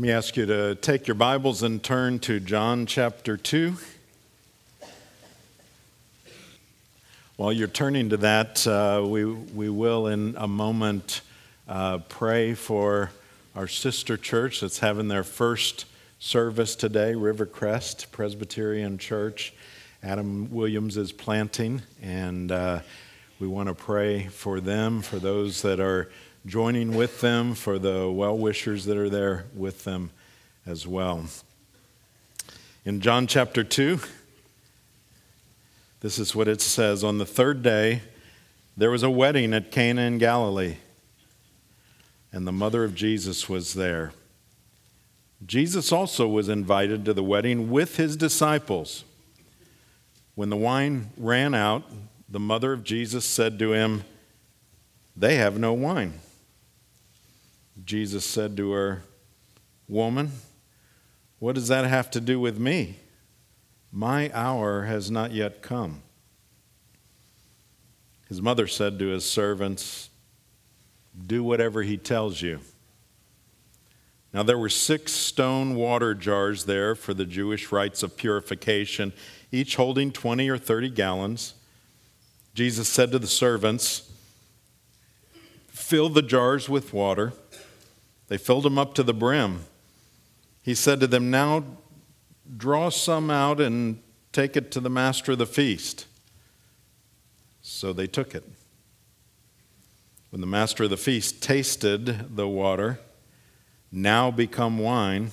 Let me ask you to take your Bibles and turn to John chapter 2. While you're turning to that, uh, we, we will in a moment uh, pray for our sister church that's having their first service today, Rivercrest Presbyterian Church. Adam Williams is planting, and uh, we want to pray for them, for those that are joining with them, for the well wishers that are there with them as well. In John chapter 2, this is what it says On the third day, there was a wedding at Cana in Galilee, and the mother of Jesus was there. Jesus also was invited to the wedding with his disciples. When the wine ran out, the mother of Jesus said to him, They have no wine. Jesus said to her, Woman, what does that have to do with me? My hour has not yet come. His mother said to his servants, Do whatever he tells you. Now there were six stone water jars there for the Jewish rites of purification, each holding 20 or 30 gallons. Jesus said to the servants, Fill the jars with water. They filled them up to the brim. He said to them, Now draw some out and take it to the master of the feast. So they took it. When the master of the feast tasted the water, now become wine,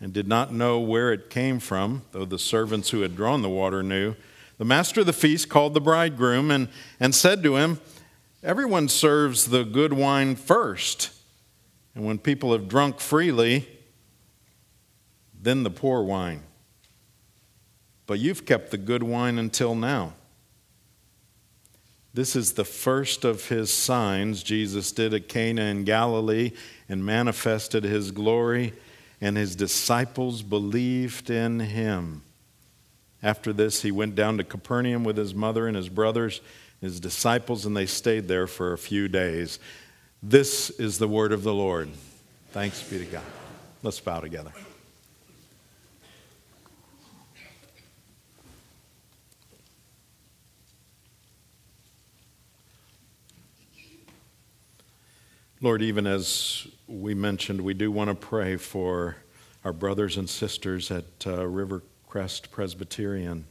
and did not know where it came from, though the servants who had drawn the water knew, the master of the feast called the bridegroom and, and said to him, Everyone serves the good wine first, and when people have drunk freely, then the poor wine. But you've kept the good wine until now. This is the first of his signs Jesus did at Cana in Galilee and manifested his glory, and his disciples believed in him. After this, he went down to Capernaum with his mother and his brothers, his disciples, and they stayed there for a few days. This is the word of the Lord. Thanks be to God. Let's bow together. Lord, even as we mentioned, we do want to pray for our brothers and sisters at uh, Rivercrest Presbyterian.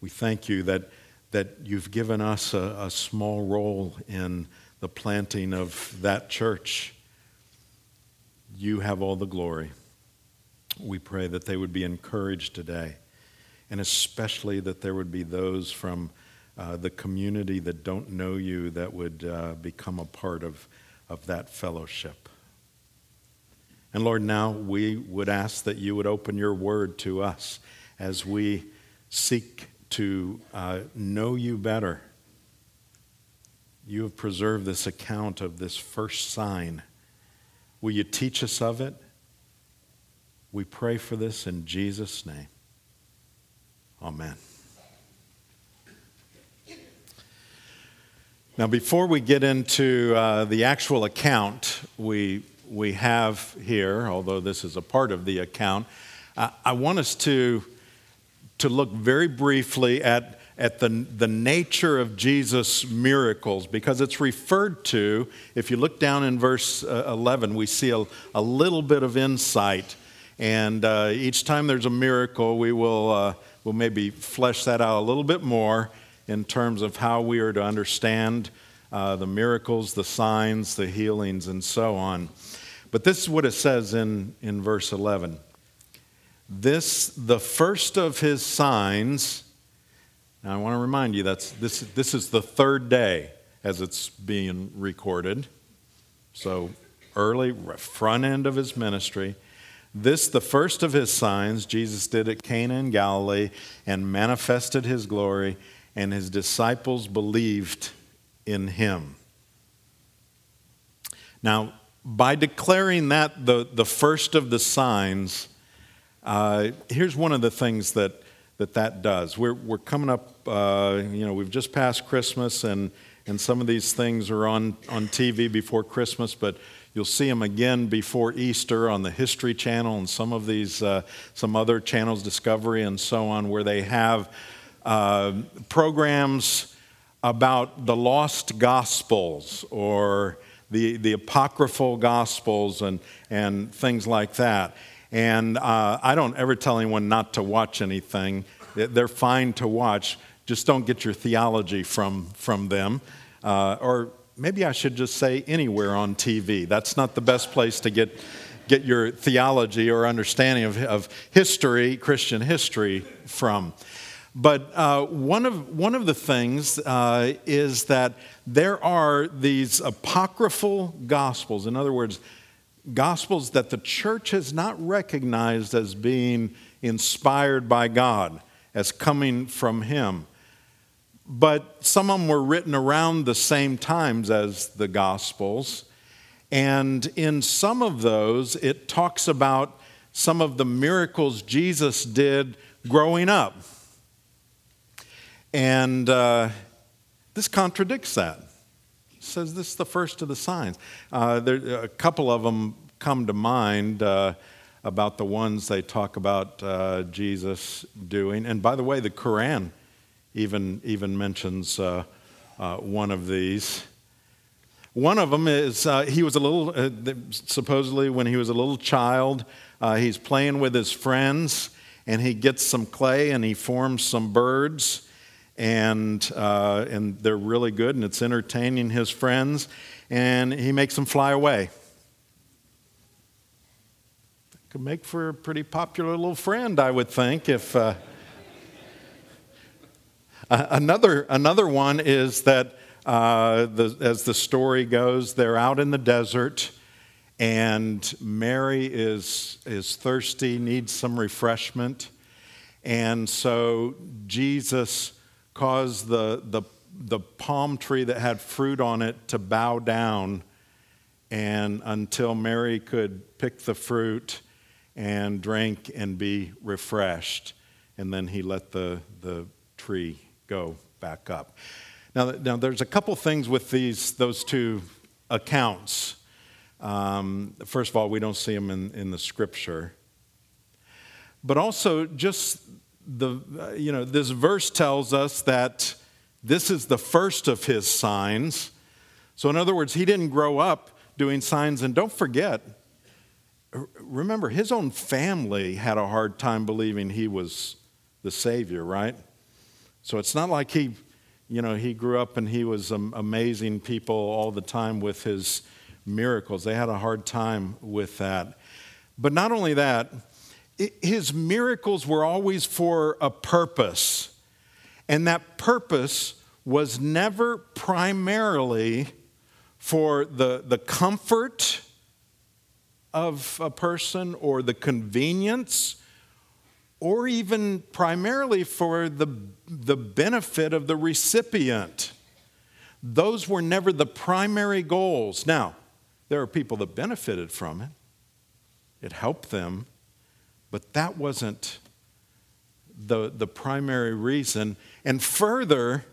We thank you that, that you've given us a, a small role in the planting of that church. You have all the glory. We pray that they would be encouraged today, and especially that there would be those from uh, the community that don't know you that would uh, become a part of, of that fellowship. And Lord, now we would ask that you would open your word to us as we seek to uh, know you better. You have preserved this account of this first sign. Will you teach us of it? We pray for this in Jesus' name. Amen. Now, before we get into uh, the actual account we, we have here, although this is a part of the account, uh, I want us to, to look very briefly at, at the, the nature of Jesus' miracles because it's referred to, if you look down in verse uh, 11, we see a, a little bit of insight. And uh, each time there's a miracle, we will uh, we'll maybe flesh that out a little bit more in terms of how we are to understand uh, the miracles, the signs, the healings, and so on. But this is what it says in, in verse 11. This, the first of his signs, now I want to remind you that's, this, this is the third day as it's being recorded. So early, front end of his ministry. This, the first of his signs, Jesus did at Cana in Galilee and manifested his glory and his disciples believed in him. Now, by declaring that the, the first of the signs, uh, here's one of the things that that, that does. We're, we're coming up, uh, you know, we've just passed Christmas, and, and some of these things are on, on TV before Christmas, but You'll see them again before Easter on the History Channel and some of these, uh, some other channels, Discovery and so on, where they have uh, programs about the lost gospels or the, the apocryphal gospels and, and things like that. And uh, I don't ever tell anyone not to watch anything. They're fine to watch. Just don't get your theology from, from them. Uh, or maybe I should just say anywhere on TV. That's not the best place to get, get your theology or understanding of, of history, Christian history, from. But uh, one, of, one of the things uh, is that there are these apocryphal gospels. In other words, gospels that the church has not recognized as being inspired by God, as coming from Him but some of them were written around the same times as the Gospels. And in some of those, it talks about some of the miracles Jesus did growing up. And uh, this contradicts that. Says this is the first of the signs. Uh, there, a couple of them come to mind uh, about the ones they talk about uh, Jesus doing. And by the way, the Quran even, even mentions uh, uh, one of these. One of them is uh, he was a little, supposedly, when he was a little child, he's playing with his friends and he gets some clay and he forms some birds. And, uh, and they're really good and it's entertaining his friends. And he makes them fly away. Could make for a pretty popular little friend, I would think, if. Uh, another, another one is that, uh, the, as the story goes, they're out in the desert, and Mary is, is thirsty, needs some refreshment. And so Jesus caused the, the, the palm tree that had fruit on it to bow down and until Mary could pick the fruit and drink and be refreshed. And then he let the, the tree go back up. Now, now there's a couple things with these, those two accounts. Um, first of all, we don't see them in, in the scripture. But also, just the, uh, you know, this verse tells us that this is the first of his signs. So, in other words, he didn't grow up doing signs. And don't forget, remember, his own family had a hard time believing he was the Savior, right? So it's not like he, you know, he grew up and he was amazing people all the time with his miracles. They had a hard time with that. But not only that, his miracles were always for a purpose. And that purpose was never primarily for the, the comfort of a person or the convenience or even primarily for the, the benefit of the recipient. Those were never the primary goals. Now, there are people that benefited from it, it helped them, but that wasn't the, the primary reason. And further,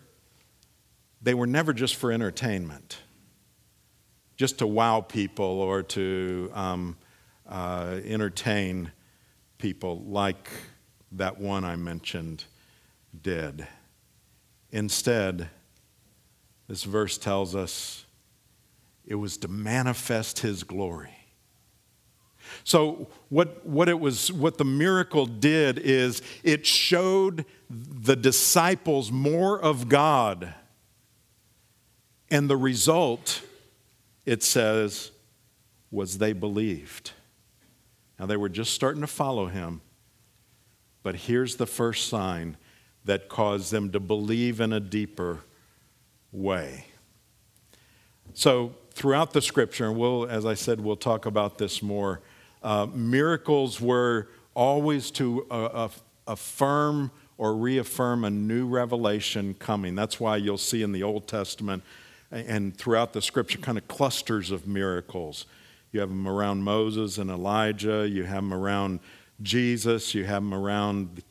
they were never just for entertainment, just to wow people or to um, uh, entertain people like that one I mentioned did. Instead, this verse tells us it was to manifest his glory. So what, what it was what the miracle did is it showed the disciples more of God. And the result, it says, was they believed. Now they were just starting to follow him. But here's the first sign that caused them to believe in a deeper way. So, throughout the scripture, and we'll, as I said, we'll talk about this more, uh, miracles were always to uh, affirm or reaffirm a new revelation coming. That's why you'll see in the Old Testament and throughout the scripture kind of clusters of miracles. You have them around Moses and Elijah, you have them around Jesus, you have them around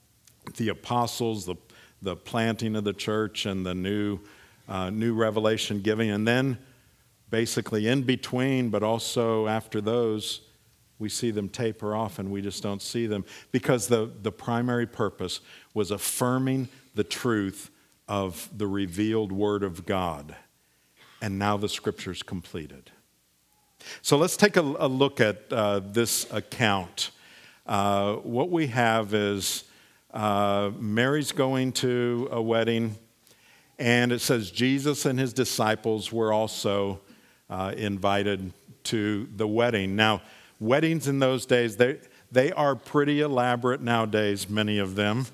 the apostles, the, the planting of the church, and the new, uh, new revelation giving. And then basically in between, but also after those, we see them taper off and we just don't see them because the, the primary purpose was affirming the truth of the revealed Word of God. And now the scripture's completed. So let's take a, a look at uh, this account. Uh, what we have is uh, Mary's going to a wedding, and it says Jesus and his disciples were also uh, invited to the wedding. Now, weddings in those days, they, they are pretty elaborate nowadays, many of them.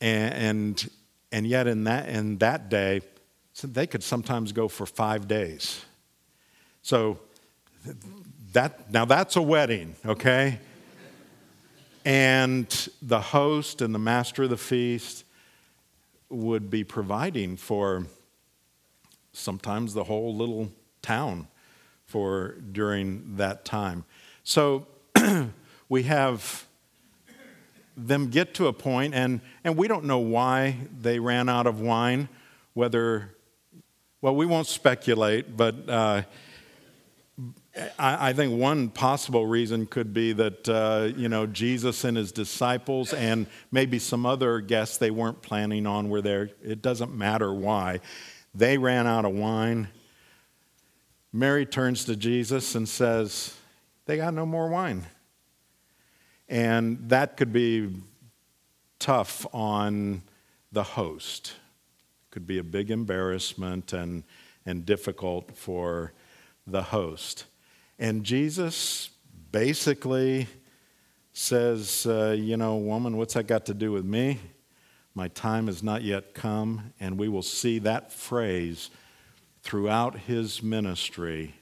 And, and, and yet, in that, in that day, they could sometimes go for five days. So, that, now that's a wedding, okay? And the host and the master of the feast would be providing for sometimes the whole little town for during that time. So we have them get to a point, and, and we don't know why they ran out of wine, whether, well, we won't speculate, but uh, I, I, think one possible reason could be that, uh, you know, Jesus and his disciples and maybe some other guests they weren't planning on were there. It doesn't matter why. They ran out of wine. Mary turns to Jesus and says, They got no more wine. And that could be tough on the host. Could be a big embarrassment and, and difficult for the host. And Jesus basically says, uh, You know, woman, what's that got to do with me? My time has not yet come. And we will see that phrase throughout his ministry,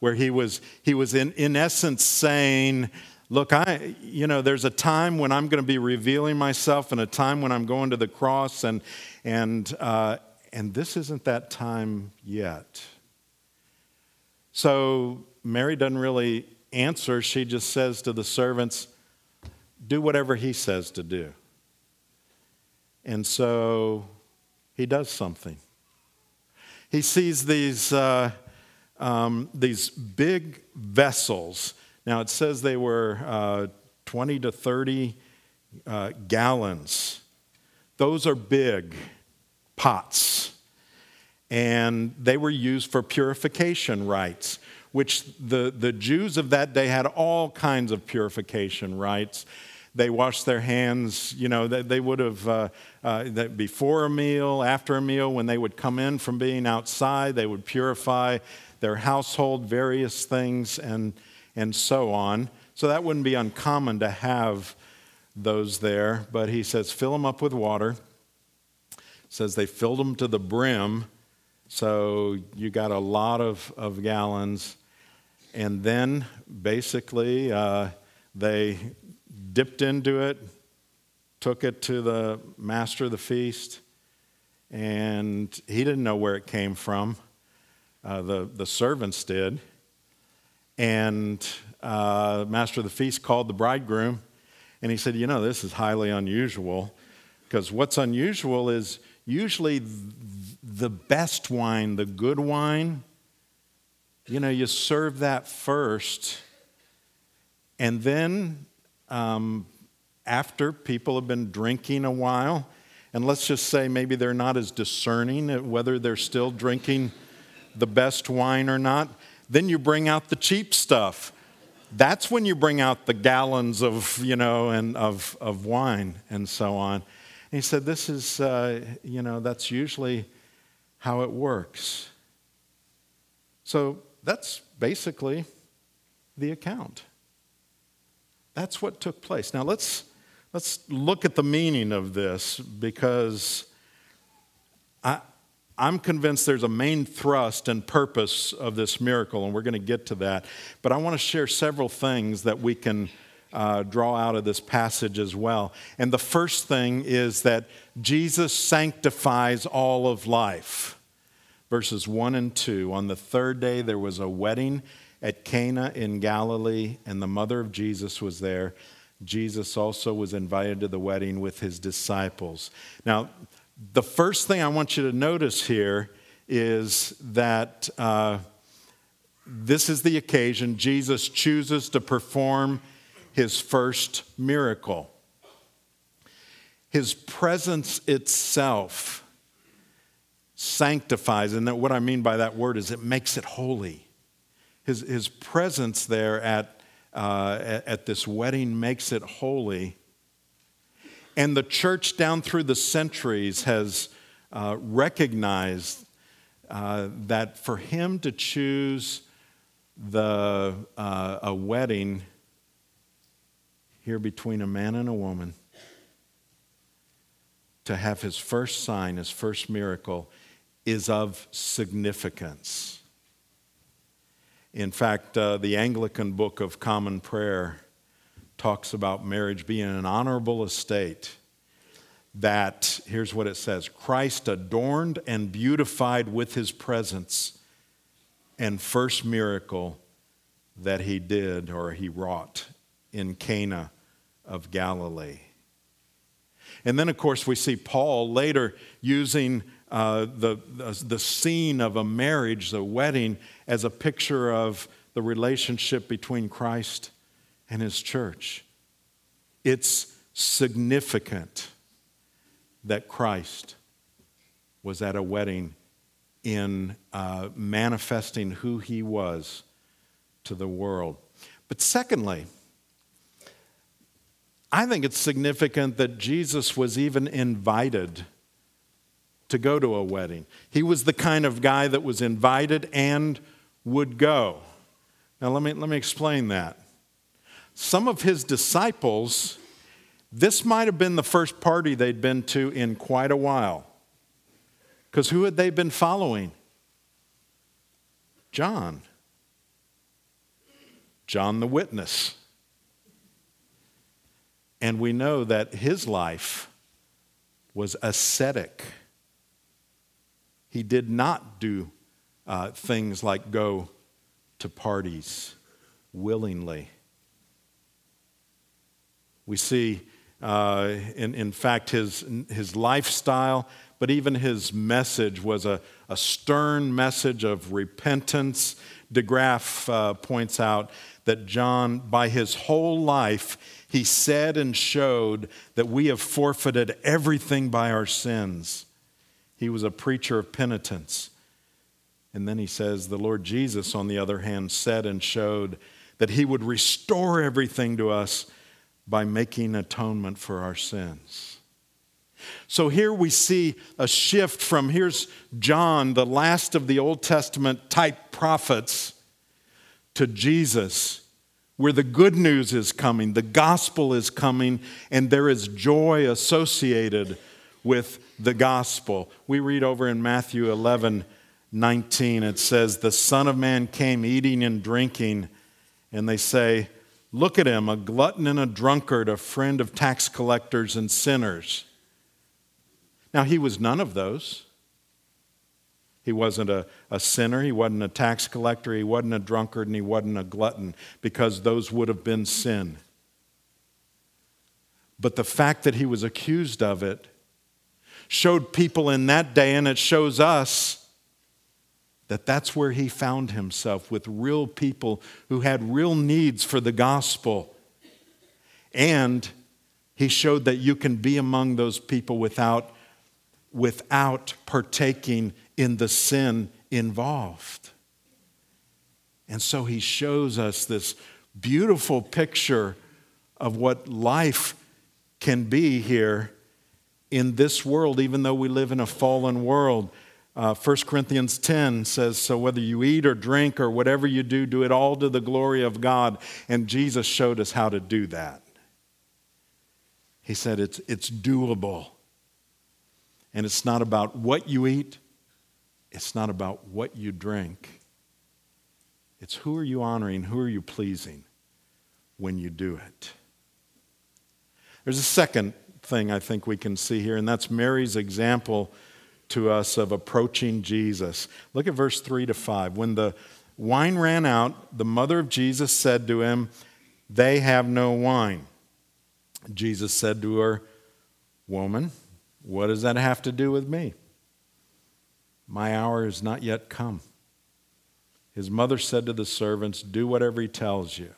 where he was, he was in, in essence saying, Look, I, you know, there's a time when I'm going to be revealing myself and a time when I'm going to the cross, and, and, uh, and this isn't that time yet. So Mary doesn't really answer. She just says to the servants, Do whatever he says to do. And so he does something. He sees these, uh, um, these big vessels now, it says they were uh, 20 to 30 uh, gallons. Those are big pots. And they were used for purification rites, which the, the Jews of that day had all kinds of purification rites. They washed their hands, you know, they, they would have, uh, uh, before a meal, after a meal, when they would come in from being outside, they would purify their household, various things. And and so on. So that wouldn't be uncommon to have those there. But he says, fill them up with water. Says they filled them to the brim. So you got a lot of, of gallons. And then basically uh, they dipped into it, took it to the master of the feast, and he didn't know where it came from. Uh, the, the servants did. And uh, master of the feast called the bridegroom and he said, You know, this is highly unusual because what's unusual is usually the best wine, the good wine, you know, you serve that first. And then um, after people have been drinking a while, and let's just say maybe they're not as discerning whether they're still drinking the best wine or not, then you bring out the cheap stuff. That's when you bring out the gallons of, you know, and of, of wine and so on. And he said, This is, uh, you know, that's usually how it works. So that's basically the account. That's what took place. Now let's, let's look at the meaning of this because I, I'm convinced there's a main thrust and purpose of this miracle, and we're going to get to that. But I want to share several things that we can uh, draw out of this passage as well. And the first thing is that Jesus sanctifies all of life. Verses 1 and 2. On the third day, there was a wedding at Cana in Galilee, and the mother of Jesus was there. Jesus also was invited to the wedding with his disciples. Now, the first thing I want you to notice here is that uh, this is the occasion Jesus chooses to perform his first miracle. His presence itself sanctifies, and what I mean by that word is it makes it holy. His, his presence there at, uh, at, this wedding makes it holy. And the church down through the centuries has uh, recognized uh, that for him to choose the, uh, a wedding here between a man and a woman, to have his first sign, his first miracle, is of significance. In fact, uh, the Anglican Book of Common Prayer talks about marriage being an honorable estate that, here's what it says Christ adorned and beautified with his presence, and first miracle that he did or he wrought in Cana of Galilee. And then, of course, we see Paul later using uh, the, the, scene of a marriage, the wedding, as a picture of the relationship between Christ and his church. It's significant that Christ was at a wedding in uh, manifesting who he was to the world. But secondly, I think it's significant that Jesus was even invited to go to a wedding. He was the kind of guy that was invited and would go. Now, let me, let me explain that. Some of his disciples this might have been the first party they'd been to in quite a while. Because who had they been following? John. John the Witness. And we know that his life was ascetic. He did not do uh, things like go to parties willingly. We see uh, in, in fact, his, his lifestyle, but even his message was a, a stern message of repentance. De Graaf uh, points out that John, by his whole life, he said and showed that we have forfeited everything by our sins. He was a preacher of penitence. And then he says, the Lord Jesus, on the other hand, said and showed that he would restore everything to us by making atonement for our sins. So here we see a shift from here's John, the last of the Old Testament type prophets, to Jesus, where the good news is coming, the gospel is coming, and there is joy associated with the gospel. We read over in Matthew 11 19, it says, The Son of Man came eating and drinking, and they say, Look at him, a glutton and a drunkard, a friend of tax collectors and sinners. Now, he was none of those. He wasn't a, a sinner, he wasn't a tax collector, he wasn't a drunkard, and he wasn't a glutton, because those would have been sin. But the fact that he was accused of it showed people in that day, and it shows us that that's where he found himself with real people who had real needs for the gospel. And he showed that you can be among those people without, without partaking in the sin involved. And so he shows us this beautiful picture of what life can be here in this world, even though we live in a fallen world. Uh, 1 Corinthians 10 says, So whether you eat or drink or whatever you do, do it all to the glory of God. And Jesus showed us how to do that. He said it's, it's doable. And it's not about what you eat, it's not about what you drink. It's who are you honoring, who are you pleasing when you do it. There's a second thing I think we can see here, and that's Mary's example to us of approaching Jesus. Look at verse 3 to 5. When the wine ran out, the mother of Jesus said to him, They have no wine. Jesus said to her, Woman, what does that have to do with me? My hour is not yet come. His mother said to the servants, Do whatever he tells you.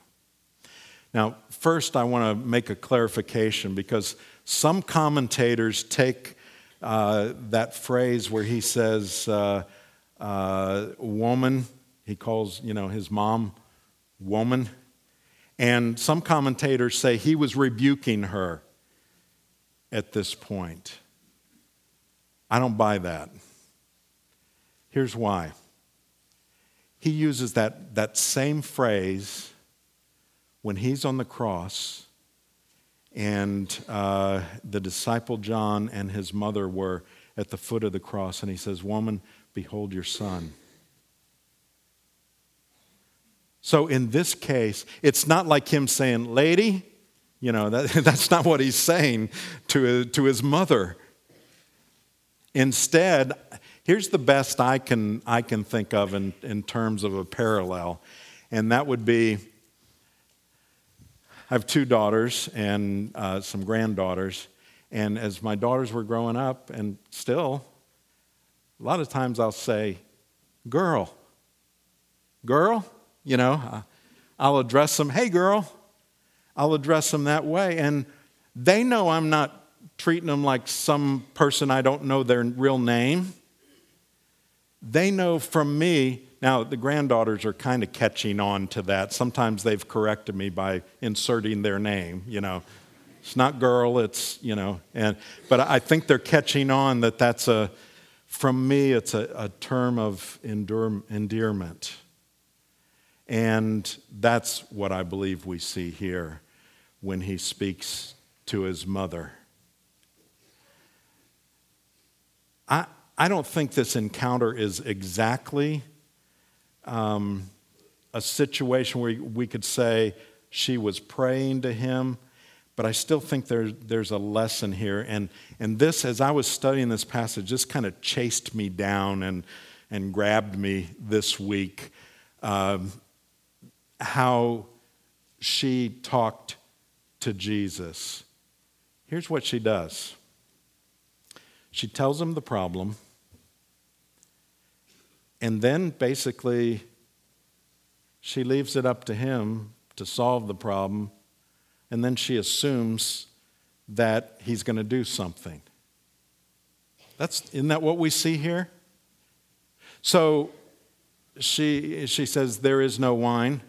Now, first, I want to make a clarification because some commentators take uh, that phrase where he says, uh, uh, woman, he calls, you know, his mom woman. And some commentators say he was rebuking her at this point. I don't buy that. Here's why. He uses that, that same phrase when he's on the cross and uh, the disciple John and his mother were at the foot of the cross, and he says, Woman, behold your son. So in this case, it's not like him saying, Lady, you know, that, that's not what he's saying to, to his mother. Instead, here's the best I can, I can think of in, in terms of a parallel, and that would be I have two daughters and uh, some granddaughters, and as my daughters were growing up, and still, a lot of times I'll say, Girl, girl, you know, I'll address them, Hey, girl. I'll address them that way. And they know I'm not treating them like some person I don't know their real name. They know from me, now the granddaughters are kind of catching on to that. Sometimes they've corrected me by inserting their name, you know. It's not girl, it's, you know, and but I think they're catching on that that's a from me it's a, a term of endure, endearment. And that's what I believe we see here when he speaks to his mother. I, I don't think this encounter is exactly um, a situation where we could say she was praying to him, but I still think there, there's a lesson here. And, and this, as I was studying this passage, just kind of chased me down and, and grabbed me this week. Um, how she talked to Jesus. Here's what she does she tells him the problem, and then basically she leaves it up to him to solve the problem, and then she assumes that he's going to do something. That's, isn't that what we see here? So she, she says, There is no wine.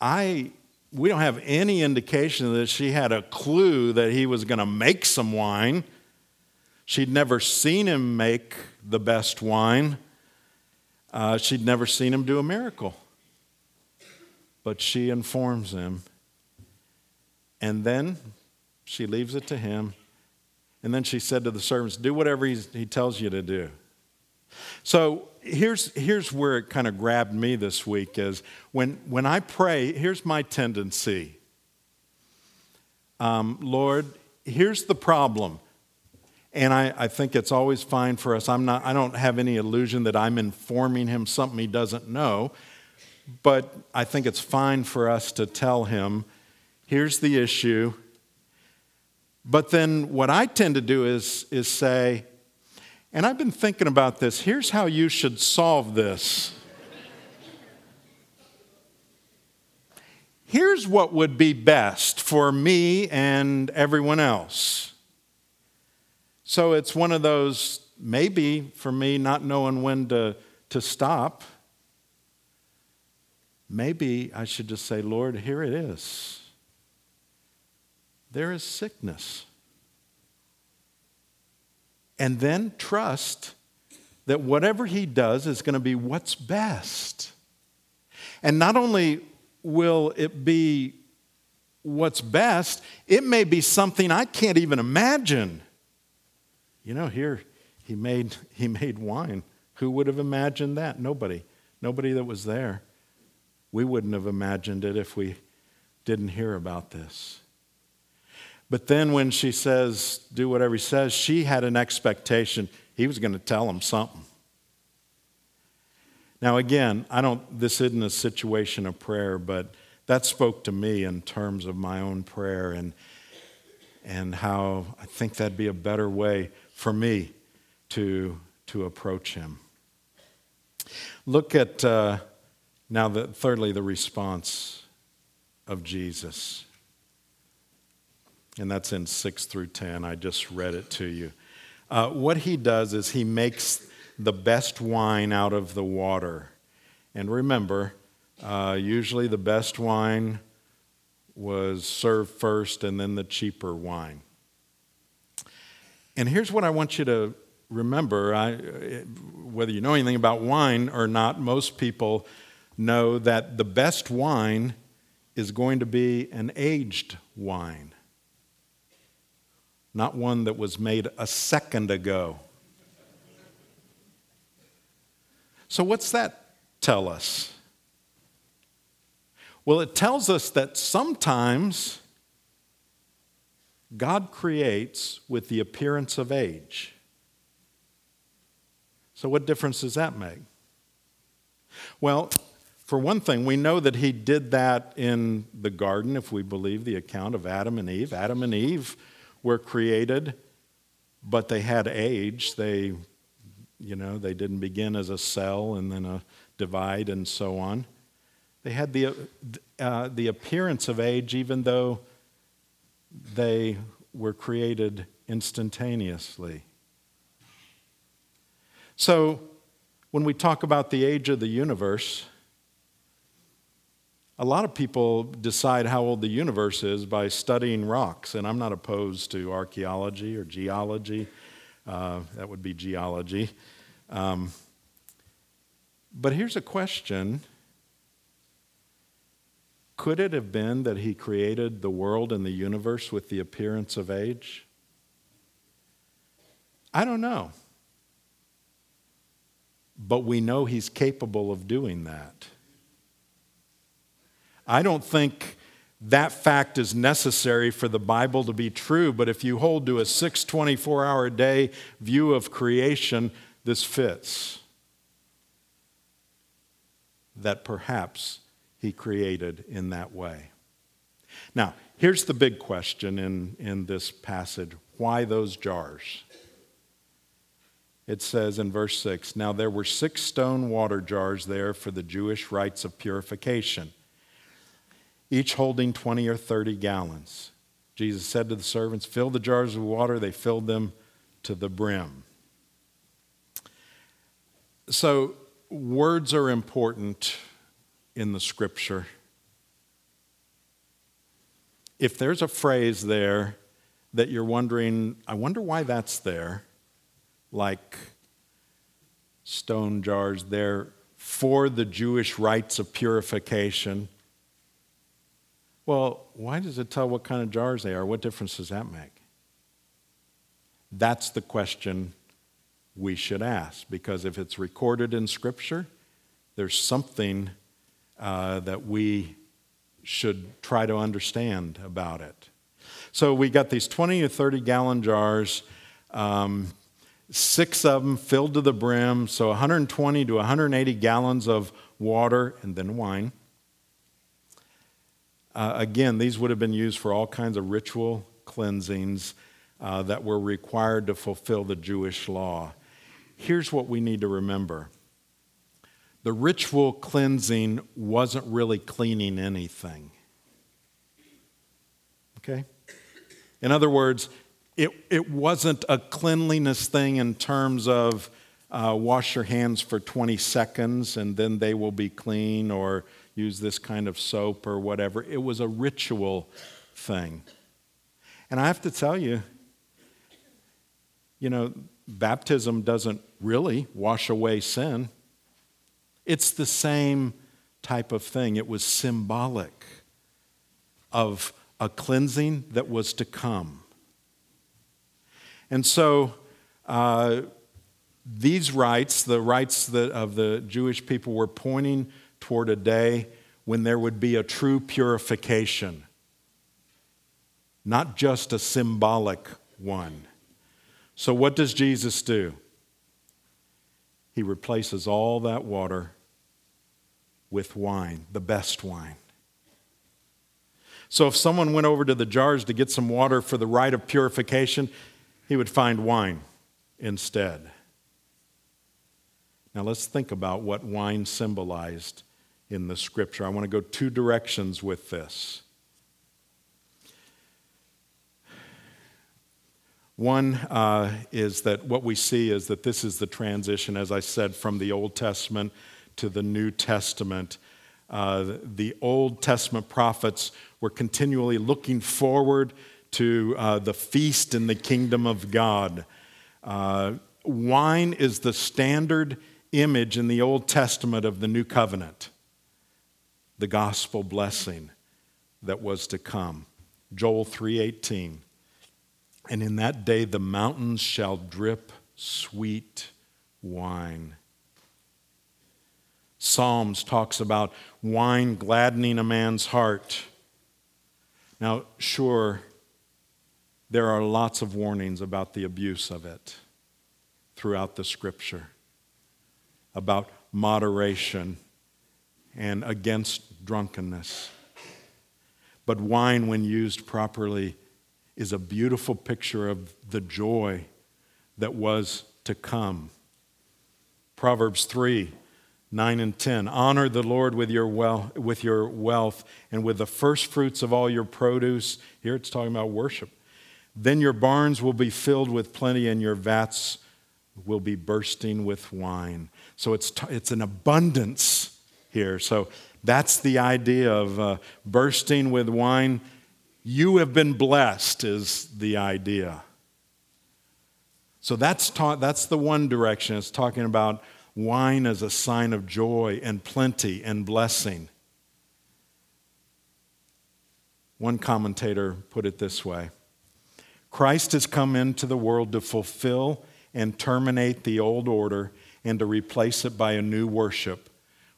I, we don't have any indication that she had a clue that he was going to make some wine. She'd never seen him make the best wine. Uh, she'd never seen him do a miracle. But she informs him. And then she leaves it to him. And then she said to the servants, Do whatever he tells you to do. So here's, here's where it kind of grabbed me this week is when, when I pray, here's my tendency. Um, Lord, here's the problem. And I, I think it's always fine for us. I'm not, I don't have any illusion that I'm informing him something he doesn't know. But I think it's fine for us to tell him, here's the issue. But then what I tend to do is, is say, and I've been thinking about this. Here's how you should solve this. Here's what would be best for me and everyone else. So it's one of those, maybe for me, not knowing when to, to stop. Maybe I should just say, Lord, here it is. There is sickness and then trust that whatever he does is going to be what's best. And not only will it be what's best, it may be something I can't even imagine. You know, here he made, he made wine. Who would have imagined that? Nobody. Nobody that was there. We wouldn't have imagined it if we didn't hear about this. But then when she says, do whatever he says, she had an expectation he was going to tell him something. Now, again, I don't, this isn't a situation of prayer, but that spoke to me in terms of my own prayer and, and how I think that'd be a better way for me to, to approach him. Look at uh, now, the, thirdly, the response of Jesus. And that's in 6 through 10. I just read it to you. Uh, what he does is he makes the best wine out of the water. And remember, uh, usually the best wine was served first and then the cheaper wine. And here's what I want you to remember I, uh, whether you know anything about wine or not, most people know that the best wine is going to be an aged wine, not one that was made a second ago. So, what's that tell us? Well, it tells us that sometimes God creates with the appearance of age. So, what difference does that make? Well, for one thing, we know that he did that in the garden, if we believe the account of Adam and Eve. Adam and Eve were created, but they had age. They, you know, they didn't begin as a cell and then a divide and so on. They had the, uh, the appearance of age, even though they were created instantaneously. So, when we talk about the age of the universe, a lot of people decide how old the universe is by studying rocks, and I'm not opposed to archaeology or geology. Uh, that would be geology. Um, but here's a question Could it have been that he created the world and the universe with the appearance of age? I don't know. But we know he's capable of doing that. I don't think that fact is necessary for the Bible to be true, but if you hold to a 6 24 hour day view of creation, this fits. That perhaps he created in that way. Now, here's the big question in, in this passage why those jars? It says in verse 6 Now there were six stone water jars there for the Jewish rites of purification each holding 20 or 30 gallons. Jesus said to the servants, Fill the jars with water. They filled them to the brim. So, words are important in the scripture. If there's a phrase there that you're wondering, I wonder why that's there, like stone jars there for the Jewish rites of purification well, why does it tell what kind of jars they are? What difference does that make? That's the question we should ask because if it's recorded in Scripture, there's something uh, that we should try to understand about it. So we got these 20 or 30 gallon jars, um, six of them filled to the brim, so 120 to 180 gallons of water and then wine. Uh, again, these would have been used for all kinds of ritual cleansings uh, that were required to fulfill the Jewish law. Here's what we need to remember the ritual cleansing wasn't really cleaning anything. Okay? In other words, it, it wasn't a cleanliness thing in terms of uh, wash your hands for 20 seconds and then they will be clean, or use this kind of soap or whatever. It was a ritual thing. And I have to tell you, you know, baptism doesn't really wash away sin. It's the same type of thing. It was symbolic of a cleansing that was to come. And so, uh, these rites, the rites that of the Jewish people, were pointing toward a day when there would be a true purification, not just a symbolic one. So, what does Jesus do? He replaces all that water with wine, the best wine. So, if someone went over to the jars to get some water for the rite of purification, he would find wine instead. Now let's think about what wine symbolized in the scripture. I want to go two directions with this. One uh, is that what we see is that this is the transition, as I said, from the Old Testament to the New Testament. Uh, the Old Testament prophets were continually looking forward to uh, the feast in the kingdom of God. Uh, wine is the standard image in the Old Testament of the new covenant, the gospel blessing that was to come. Joel 3:18 and in that day the mountains shall drip sweet wine. Psalms talks about wine gladdening a man's heart. Now, sure, there are lots of warnings about the abuse of it throughout the scripture, about moderation and against drunkenness. But wine, when used properly, is a beautiful picture of the joy that was to come. Proverbs 3 9 and 10. Honor the Lord with your, wealth, with your wealth and with the first fruits of all your produce. Here it's talking about worship. Then your barns will be filled with plenty and your vats will be bursting with wine. So it's, it's an abundance here. So that's the idea of uh, bursting with wine you have been blessed, is the idea. So that's, ta- that's the one direction. It's talking about wine as a sign of joy and plenty and blessing. One commentator put it this way Christ has come into the world to fulfill and terminate the old order and to replace it by a new worship,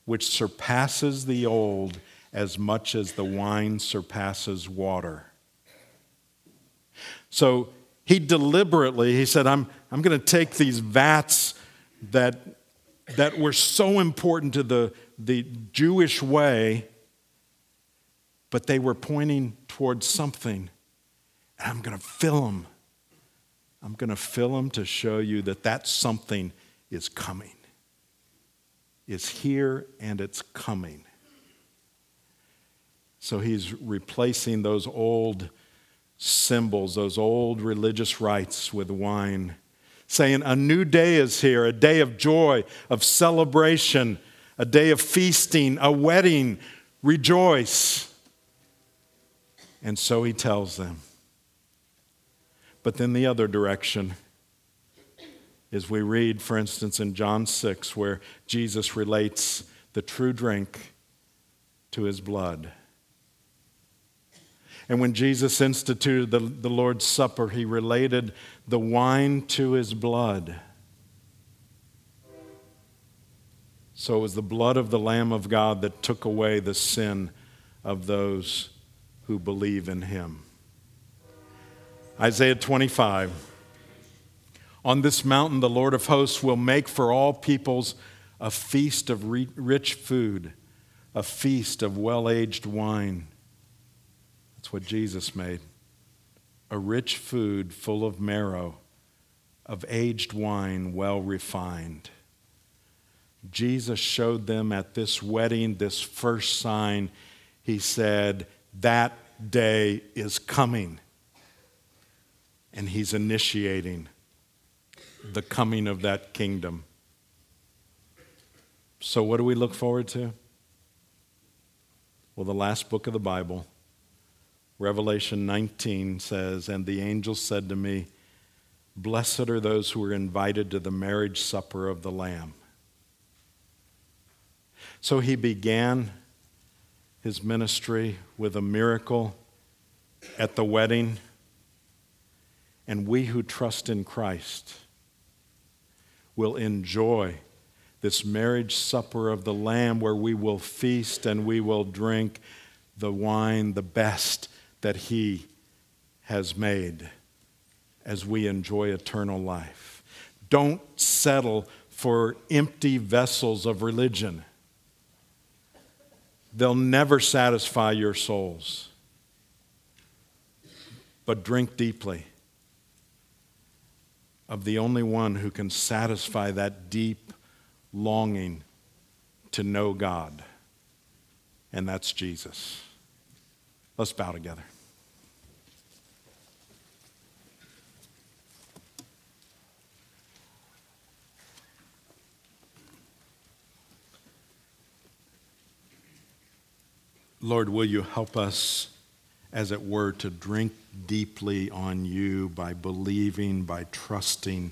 which surpasses the old as much as the wine surpasses water. So he deliberately, he said, I'm, I'm going to take these vats that, that were so important to the, the Jewish way, but they were pointing towards something. And I'm going to fill them. I'm going to fill them to show you that that something is coming. It's here and it's coming. So he's replacing those old symbols, those old religious rites with wine, saying, A new day is here, a day of joy, of celebration, a day of feasting, a wedding. Rejoice. And so he tells them. But then the other direction is we read, for instance, in John 6, where Jesus relates the true drink to his blood. And when Jesus instituted the, the Lord's Supper, he related the wine to his blood. So it was the blood of the Lamb of God that took away the sin of those who believe in him. Isaiah 25. On this mountain, the Lord of hosts will make for all peoples a feast of rich food, a feast of well aged wine what Jesus made. A rich food full of marrow, of aged wine well refined. Jesus showed them at this wedding, this first sign. He said, That day is coming. And he's initiating the coming of that kingdom. So, what do we look forward to? Well, the last book of the Bible, Revelation 19 says, And the angel said to me, Blessed are those who are invited to the marriage supper of the Lamb. So he began his ministry with a miracle at the wedding, and we who trust in Christ will enjoy this marriage supper of the Lamb where we will feast and we will drink the wine, the best that He has made as we enjoy eternal life. Don't settle for empty vessels of religion. They'll never satisfy your souls. But drink deeply of the only one who can satisfy that deep longing to know God, and that's Jesus. Let's bow together. Lord, will you help us, as it were, to drink deeply on you by believing, by trusting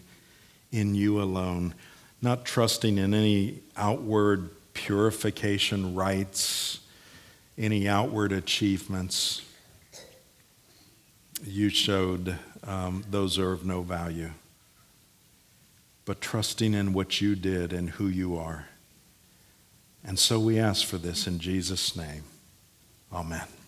in you alone, not trusting in any outward purification rites, any outward achievements. You showed um, those are of no value, but trusting in what you did and who you are. And so we ask for this in Jesus' name. Amen.